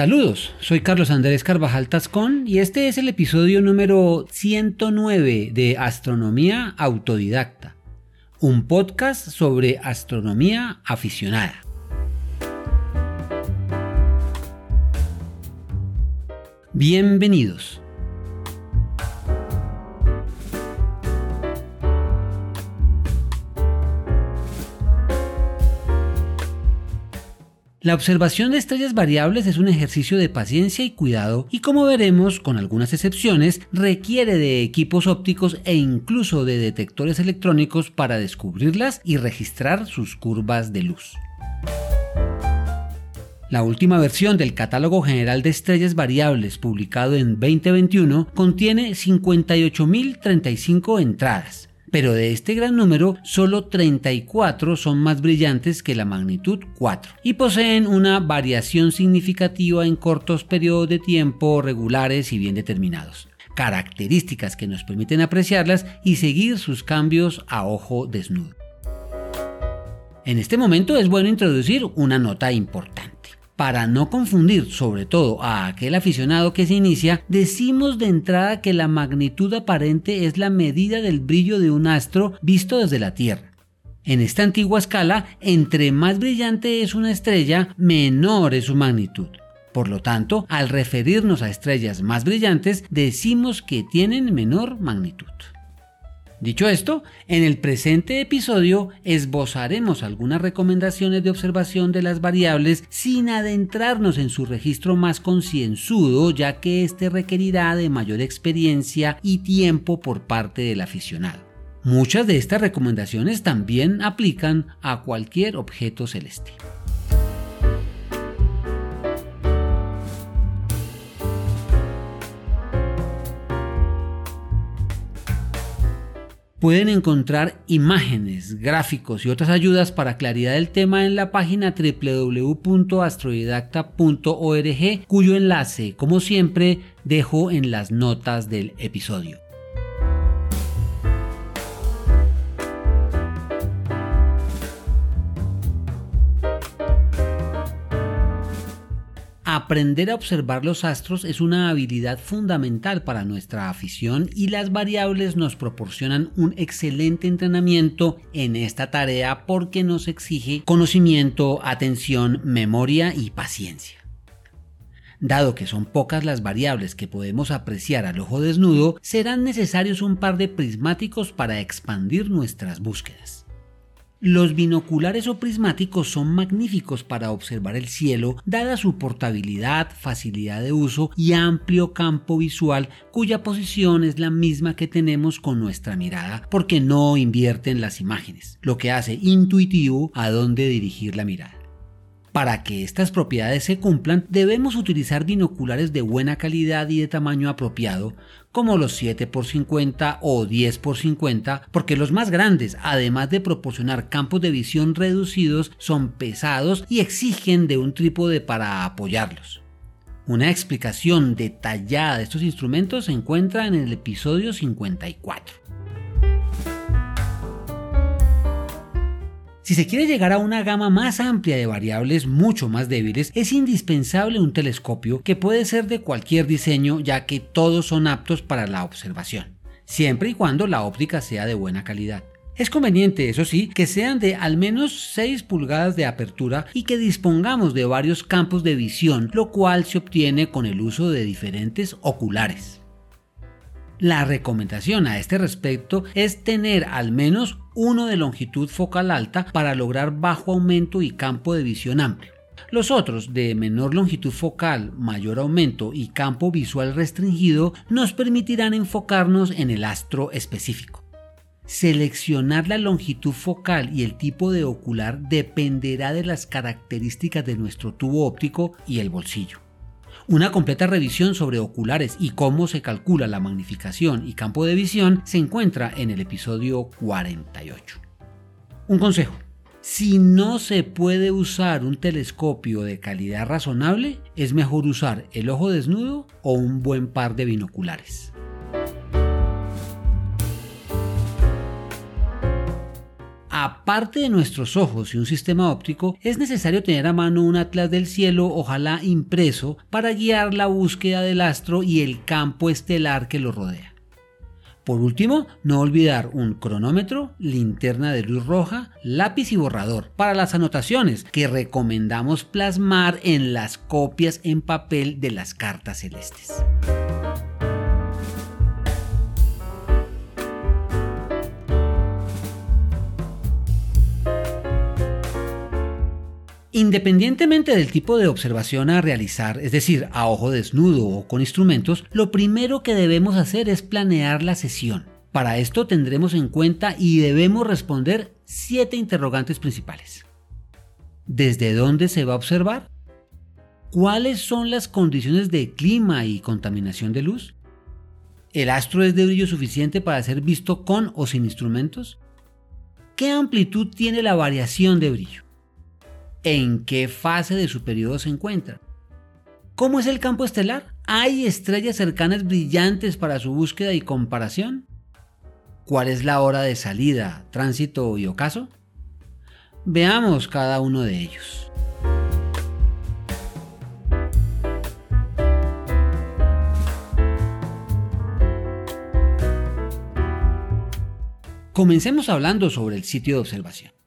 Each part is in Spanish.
Saludos, soy Carlos Andrés Carvajal Tascón y este es el episodio número 109 de Astronomía Autodidacta, un podcast sobre astronomía aficionada. Bienvenidos. La observación de estrellas variables es un ejercicio de paciencia y cuidado y como veremos, con algunas excepciones, requiere de equipos ópticos e incluso de detectores electrónicos para descubrirlas y registrar sus curvas de luz. La última versión del Catálogo General de Estrellas Variables, publicado en 2021, contiene 58.035 entradas, pero de este gran número, solo 34 son más brillantes que la magnitud 4 y poseen una variación significativa en cortos periodos de tiempo regulares y bien determinados características que nos permiten apreciarlas y seguir sus cambios a ojo desnudo. En este momento es bueno introducir una nota importante. Para no confundir sobre todo a aquel aficionado que se inicia, decimos de entrada que la magnitud aparente es la medida del brillo de un astro visto desde la Tierra. En esta antigua escala, entre más brillante es una estrella, menor es su magnitud. Por lo tanto, al referirnos a estrellas más brillantes, decimos que tienen menor magnitud. Dicho esto, en el presente episodio esbozaremos algunas recomendaciones de observación de las variables sin adentrarnos en su registro más concienzudo, ya que éste requerirá de mayor experiencia y tiempo por parte del aficionado. Muchas de estas recomendaciones también aplican a cualquier objeto celeste. Pueden encontrar imágenes, gráficos y otras ayudas para claridad del tema en la página www.astrodidacta.org, cuyo enlace, como siempre, dejo en las notas del episodio. Aprender a observar los astros es una habilidad fundamental para nuestra afición y las variables nos proporcionan un excelente entrenamiento en esta tarea porque nos exige conocimiento, atención, memoria y paciencia. Dado que son pocas las variables que podemos apreciar al ojo desnudo, serán necesarios un par de prismáticos para expandir nuestras búsquedas. Los binoculares o prismáticos son magníficos para observar el cielo, dada su portabilidad, facilidad de uso y amplio campo visual, cuya posición es la misma que tenemos con nuestra mirada, porque no invierten las imágenes, lo que hace intuitivo a dónde dirigir la mirada. Para que estas propiedades se cumplan, debemos utilizar binoculares de buena calidad y de tamaño apropiado, como los 7x50 o 10x50, porque los más grandes, además de proporcionar campos de visión reducidos, son pesados y exigen de un trípode para apoyarlos. Una explicación detallada de estos instrumentos se encuentra en el episodio 54. Si se quiere llegar a una gama más amplia de variables mucho más débiles, es indispensable un telescopio que puede ser de cualquier diseño ya que todos son aptos para la observación, siempre y cuando la óptica sea de buena calidad. Es conveniente, eso sí, que sean de al menos 6 pulgadas de apertura y que dispongamos de varios campos de visión, lo cual se obtiene con el uso de diferentes oculares. La recomendación a este respecto es tener al menos uno de longitud focal alta para lograr bajo aumento y campo de visión amplio. Los otros, de menor longitud focal, mayor aumento y campo visual restringido, nos permitirán enfocarnos en el astro específico. Seleccionar la longitud focal y el tipo de ocular dependerá de las características de nuestro tubo óptico y el bolsillo. Una completa revisión sobre oculares y cómo se calcula la magnificación y campo de visión se encuentra en el episodio 48. Un consejo. Si no se puede usar un telescopio de calidad razonable, es mejor usar el ojo desnudo o un buen par de binoculares. Aparte de nuestros ojos y un sistema óptico, es necesario tener a mano un atlas del cielo, ojalá impreso, para guiar la búsqueda del astro y el campo estelar que lo rodea. Por último, no olvidar un cronómetro, linterna de luz roja, lápiz y borrador para las anotaciones que recomendamos plasmar en las copias en papel de las cartas celestes. Independientemente del tipo de observación a realizar, es decir, a ojo desnudo o con instrumentos, lo primero que debemos hacer es planear la sesión. Para esto tendremos en cuenta y debemos responder siete interrogantes principales. ¿Desde dónde se va a observar? ¿Cuáles son las condiciones de clima y contaminación de luz? ¿El astro es de brillo suficiente para ser visto con o sin instrumentos? ¿Qué amplitud tiene la variación de brillo? En qué fase de su periodo se encuentra. ¿Cómo es el campo estelar? ¿Hay estrellas cercanas brillantes para su búsqueda y comparación? ¿Cuál es la hora de salida, tránsito y ocaso? Veamos cada uno de ellos. Comencemos hablando sobre el sitio de observación.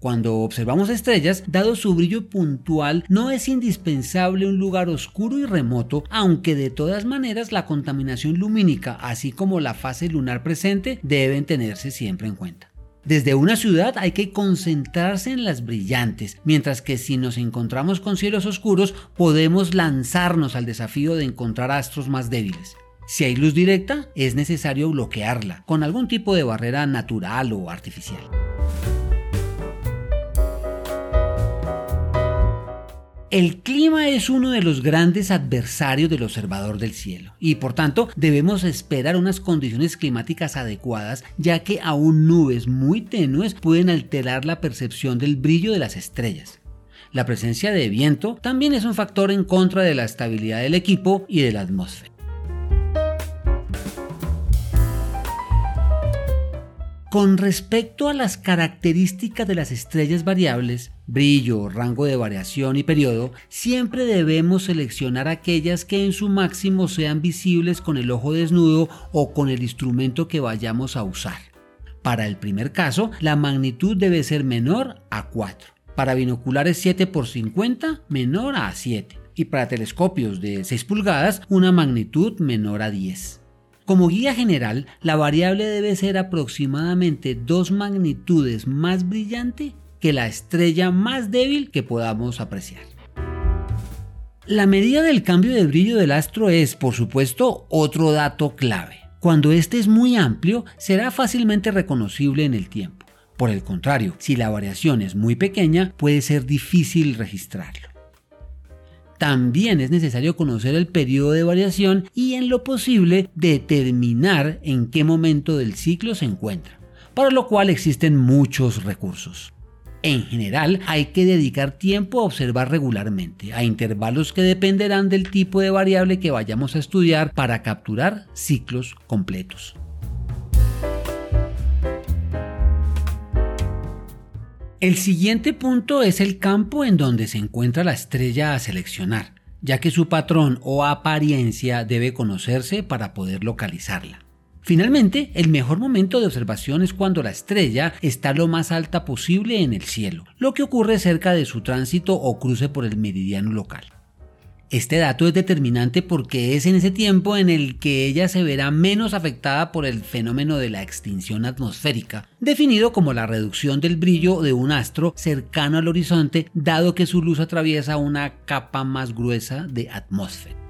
Cuando observamos estrellas, dado su brillo puntual, no es indispensable un lugar oscuro y remoto, aunque de todas maneras la contaminación lumínica, así como la fase lunar presente, deben tenerse siempre en cuenta. Desde una ciudad hay que concentrarse en las brillantes, mientras que si nos encontramos con cielos oscuros podemos lanzarnos al desafío de encontrar astros más débiles. Si hay luz directa, es necesario bloquearla con algún tipo de barrera natural o artificial. El clima es uno de los grandes adversarios del observador del cielo y por tanto debemos esperar unas condiciones climáticas adecuadas ya que aún nubes muy tenues pueden alterar la percepción del brillo de las estrellas. La presencia de viento también es un factor en contra de la estabilidad del equipo y de la atmósfera. Con respecto a las características de las estrellas variables, brillo, rango de variación y periodo, siempre debemos seleccionar aquellas que en su máximo sean visibles con el ojo desnudo o con el instrumento que vayamos a usar. Para el primer caso, la magnitud debe ser menor a 4. Para binoculares 7 x 50 menor a 7. Y para telescopios de 6 pulgadas, una magnitud menor a 10. Como guía general, la variable debe ser aproximadamente dos magnitudes más brillante que la estrella más débil que podamos apreciar. La medida del cambio de brillo del astro es, por supuesto, otro dato clave. Cuando este es muy amplio, será fácilmente reconocible en el tiempo. Por el contrario, si la variación es muy pequeña, puede ser difícil registrarlo. También es necesario conocer el periodo de variación y en lo posible determinar en qué momento del ciclo se encuentra, para lo cual existen muchos recursos. En general hay que dedicar tiempo a observar regularmente, a intervalos que dependerán del tipo de variable que vayamos a estudiar para capturar ciclos completos. El siguiente punto es el campo en donde se encuentra la estrella a seleccionar, ya que su patrón o apariencia debe conocerse para poder localizarla. Finalmente, el mejor momento de observación es cuando la estrella está lo más alta posible en el cielo, lo que ocurre cerca de su tránsito o cruce por el meridiano local. Este dato es determinante porque es en ese tiempo en el que ella se verá menos afectada por el fenómeno de la extinción atmosférica, definido como la reducción del brillo de un astro cercano al horizonte, dado que su luz atraviesa una capa más gruesa de atmósfera.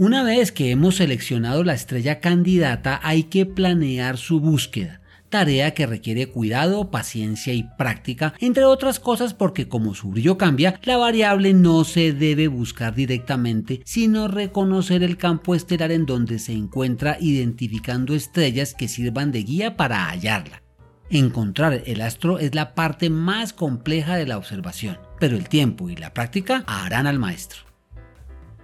Una vez que hemos seleccionado la estrella candidata hay que planear su búsqueda, tarea que requiere cuidado, paciencia y práctica, entre otras cosas porque como su brillo cambia, la variable no se debe buscar directamente, sino reconocer el campo estelar en donde se encuentra identificando estrellas que sirvan de guía para hallarla. Encontrar el astro es la parte más compleja de la observación, pero el tiempo y la práctica harán al maestro.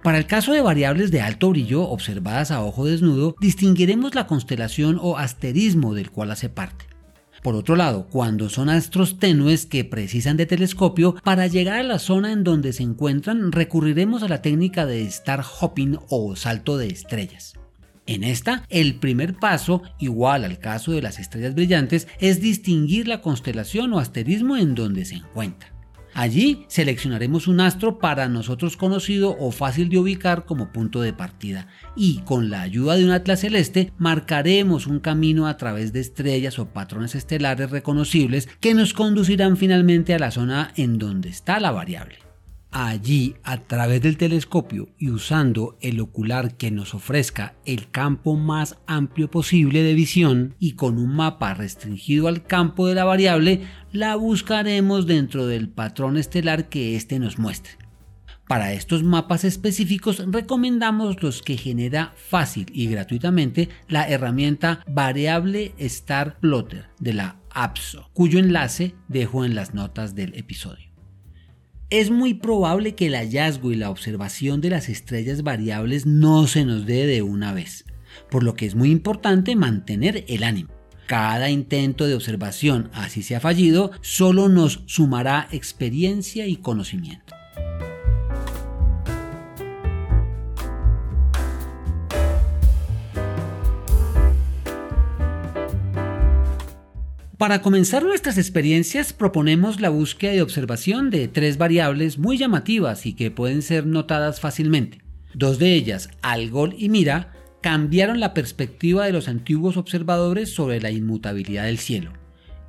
Para el caso de variables de alto brillo observadas a ojo desnudo, distinguiremos la constelación o asterismo del cual hace parte. Por otro lado, cuando son astros tenues que precisan de telescopio, para llegar a la zona en donde se encuentran recurriremos a la técnica de star hopping o salto de estrellas. En esta, el primer paso, igual al caso de las estrellas brillantes, es distinguir la constelación o asterismo en donde se encuentra. Allí seleccionaremos un astro para nosotros conocido o fácil de ubicar como punto de partida y con la ayuda de un atlas celeste marcaremos un camino a través de estrellas o patrones estelares reconocibles que nos conducirán finalmente a la zona en donde está la variable. Allí, a través del telescopio y usando el ocular que nos ofrezca el campo más amplio posible de visión y con un mapa restringido al campo de la variable, la buscaremos dentro del patrón estelar que éste nos muestre. Para estos mapas específicos recomendamos los que genera fácil y gratuitamente la herramienta Variable Star Plotter de la APSO, cuyo enlace dejo en las notas del episodio. Es muy probable que el hallazgo y la observación de las estrellas variables no se nos dé de una vez, por lo que es muy importante mantener el ánimo. Cada intento de observación, así sea fallido, solo nos sumará experiencia y conocimiento. Para comenzar nuestras experiencias proponemos la búsqueda y observación de tres variables muy llamativas y que pueden ser notadas fácilmente. Dos de ellas, Algol y Mira, cambiaron la perspectiva de los antiguos observadores sobre la inmutabilidad del cielo.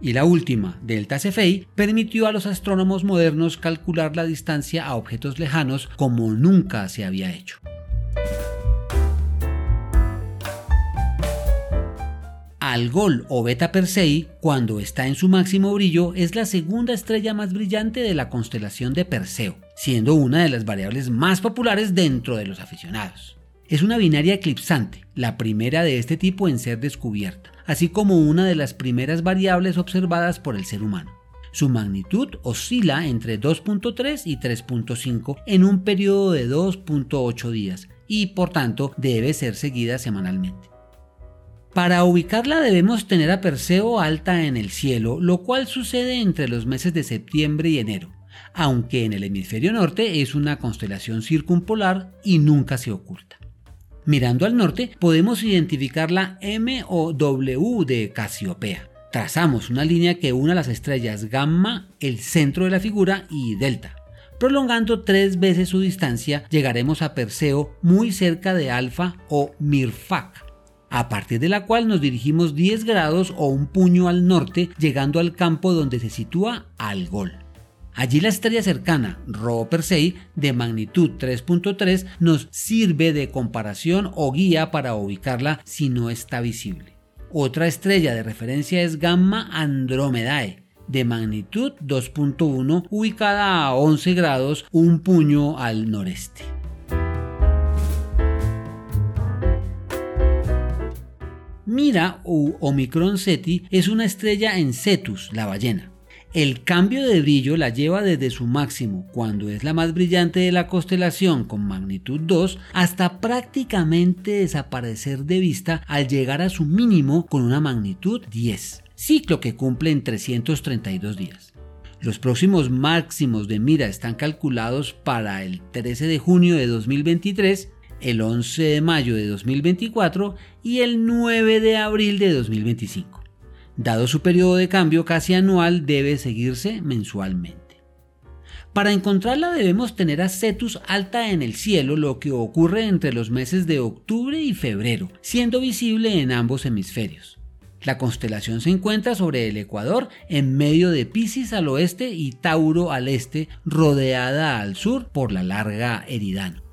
Y la última, Delta Cephei, permitió a los astrónomos modernos calcular la distancia a objetos lejanos como nunca se había hecho. Algol o Beta Persei, cuando está en su máximo brillo, es la segunda estrella más brillante de la constelación de Perseo, siendo una de las variables más populares dentro de los aficionados. Es una binaria eclipsante, la primera de este tipo en ser descubierta, así como una de las primeras variables observadas por el ser humano. Su magnitud oscila entre 2.3 y 3.5 en un periodo de 2.8 días y por tanto debe ser seguida semanalmente. Para ubicarla debemos tener a Perseo alta en el cielo, lo cual sucede entre los meses de septiembre y enero, aunque en el hemisferio norte es una constelación circumpolar y nunca se oculta. Mirando al norte podemos identificar la M o W de Casiopea. Trazamos una línea que une las estrellas gamma, el centro de la figura, y delta. Prolongando tres veces su distancia, llegaremos a Perseo muy cerca de Alfa o Mirfak a partir de la cual nos dirigimos 10 grados o un puño al norte, llegando al campo donde se sitúa Algol. Allí la estrella cercana, Rho Persei, de magnitud 3.3, nos sirve de comparación o guía para ubicarla si no está visible. Otra estrella de referencia es Gamma Andromedae, de magnitud 2.1, ubicada a 11 grados, un puño al noreste. Mira u Omicron Ceti es una estrella en Cetus, la ballena. El cambio de brillo la lleva desde su máximo, cuando es la más brillante de la constelación con magnitud 2, hasta prácticamente desaparecer de vista al llegar a su mínimo con una magnitud 10, ciclo que cumple en 332 días. Los próximos máximos de Mira están calculados para el 13 de junio de 2023 el 11 de mayo de 2024 y el 9 de abril de 2025. Dado su periodo de cambio casi anual, debe seguirse mensualmente. Para encontrarla debemos tener a Cetus alta en el cielo, lo que ocurre entre los meses de octubre y febrero, siendo visible en ambos hemisferios. La constelación se encuentra sobre el Ecuador, en medio de Pisces al oeste y Tauro al este, rodeada al sur por la larga Eridano.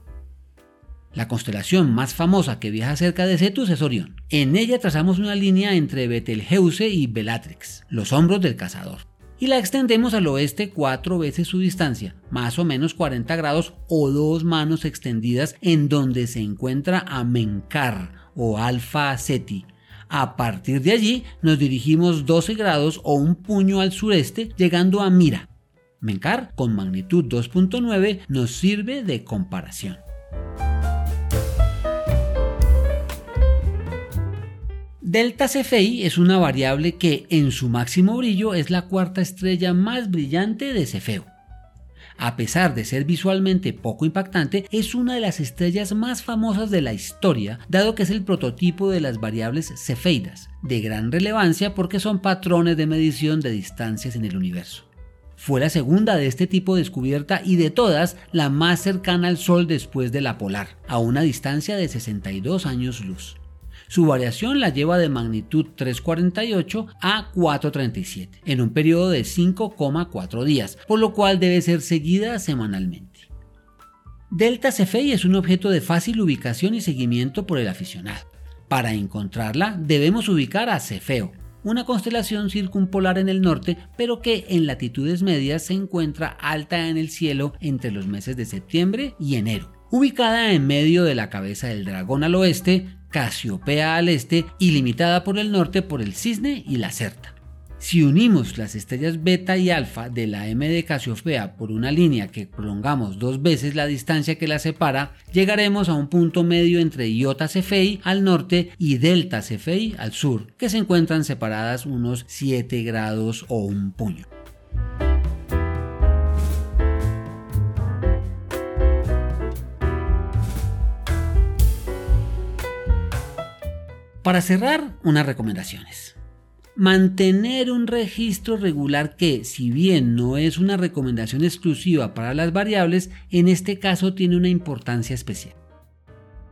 La constelación más famosa que viaja cerca de Cetus es Orión. En ella trazamos una línea entre Betelgeuse y Bellatrix, los hombros del cazador. Y la extendemos al oeste cuatro veces su distancia, más o menos 40 grados o dos manos extendidas en donde se encuentra Amencar o Alfa Ceti. A partir de allí nos dirigimos 12 grados o un puño al sureste llegando a Mira. Mencar, con magnitud 2.9, nos sirve de comparación. Delta Cephei es una variable que en su máximo brillo es la cuarta estrella más brillante de Cefeo. A pesar de ser visualmente poco impactante, es una de las estrellas más famosas de la historia, dado que es el prototipo de las variables cefeidas, de gran relevancia porque son patrones de medición de distancias en el universo. Fue la segunda de este tipo descubierta y de todas la más cercana al Sol después de la polar, a una distancia de 62 años luz. Su variación la lleva de magnitud 348 a 437 en un periodo de 5,4 días, por lo cual debe ser seguida semanalmente. Delta Cephei es un objeto de fácil ubicación y seguimiento por el aficionado. Para encontrarla debemos ubicar a Cefeo, una constelación circumpolar en el norte, pero que en latitudes medias se encuentra alta en el cielo entre los meses de septiembre y enero. Ubicada en medio de la cabeza del dragón al oeste, Casiopea al este y limitada por el norte por el Cisne y la Certa. Si unimos las estrellas beta y alfa de la M de Casiopea por una línea que prolongamos dos veces la distancia que la separa, llegaremos a un punto medio entre Iota Cephei al norte y Delta Cephei al sur, que se encuentran separadas unos 7 grados o un puño. Para cerrar, unas recomendaciones. Mantener un registro regular que, si bien no es una recomendación exclusiva para las variables, en este caso tiene una importancia especial.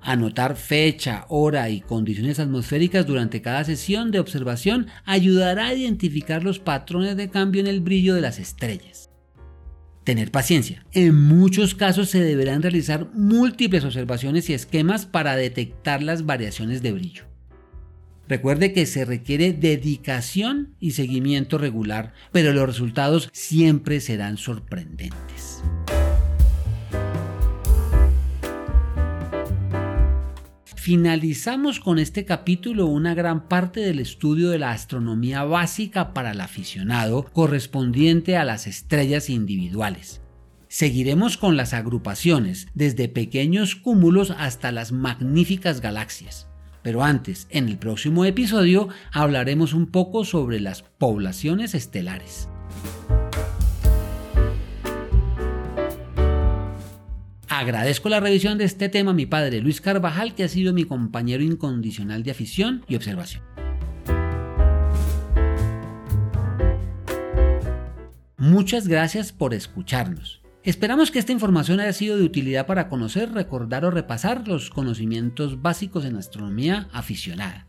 Anotar fecha, hora y condiciones atmosféricas durante cada sesión de observación ayudará a identificar los patrones de cambio en el brillo de las estrellas. Tener paciencia. En muchos casos se deberán realizar múltiples observaciones y esquemas para detectar las variaciones de brillo. Recuerde que se requiere dedicación y seguimiento regular, pero los resultados siempre serán sorprendentes. Finalizamos con este capítulo una gran parte del estudio de la astronomía básica para el aficionado correspondiente a las estrellas individuales. Seguiremos con las agrupaciones, desde pequeños cúmulos hasta las magníficas galaxias. Pero antes, en el próximo episodio, hablaremos un poco sobre las poblaciones estelares. Agradezco la revisión de este tema a mi padre Luis Carvajal, que ha sido mi compañero incondicional de afición y observación. Muchas gracias por escucharnos. Esperamos que esta información haya sido de utilidad para conocer, recordar o repasar los conocimientos básicos en astronomía aficionada.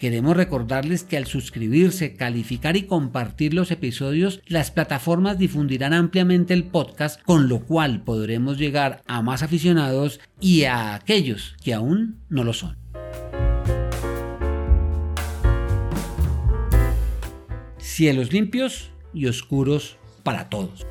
Queremos recordarles que al suscribirse, calificar y compartir los episodios, las plataformas difundirán ampliamente el podcast, con lo cual podremos llegar a más aficionados y a aquellos que aún no lo son. Cielos limpios y oscuros para todos.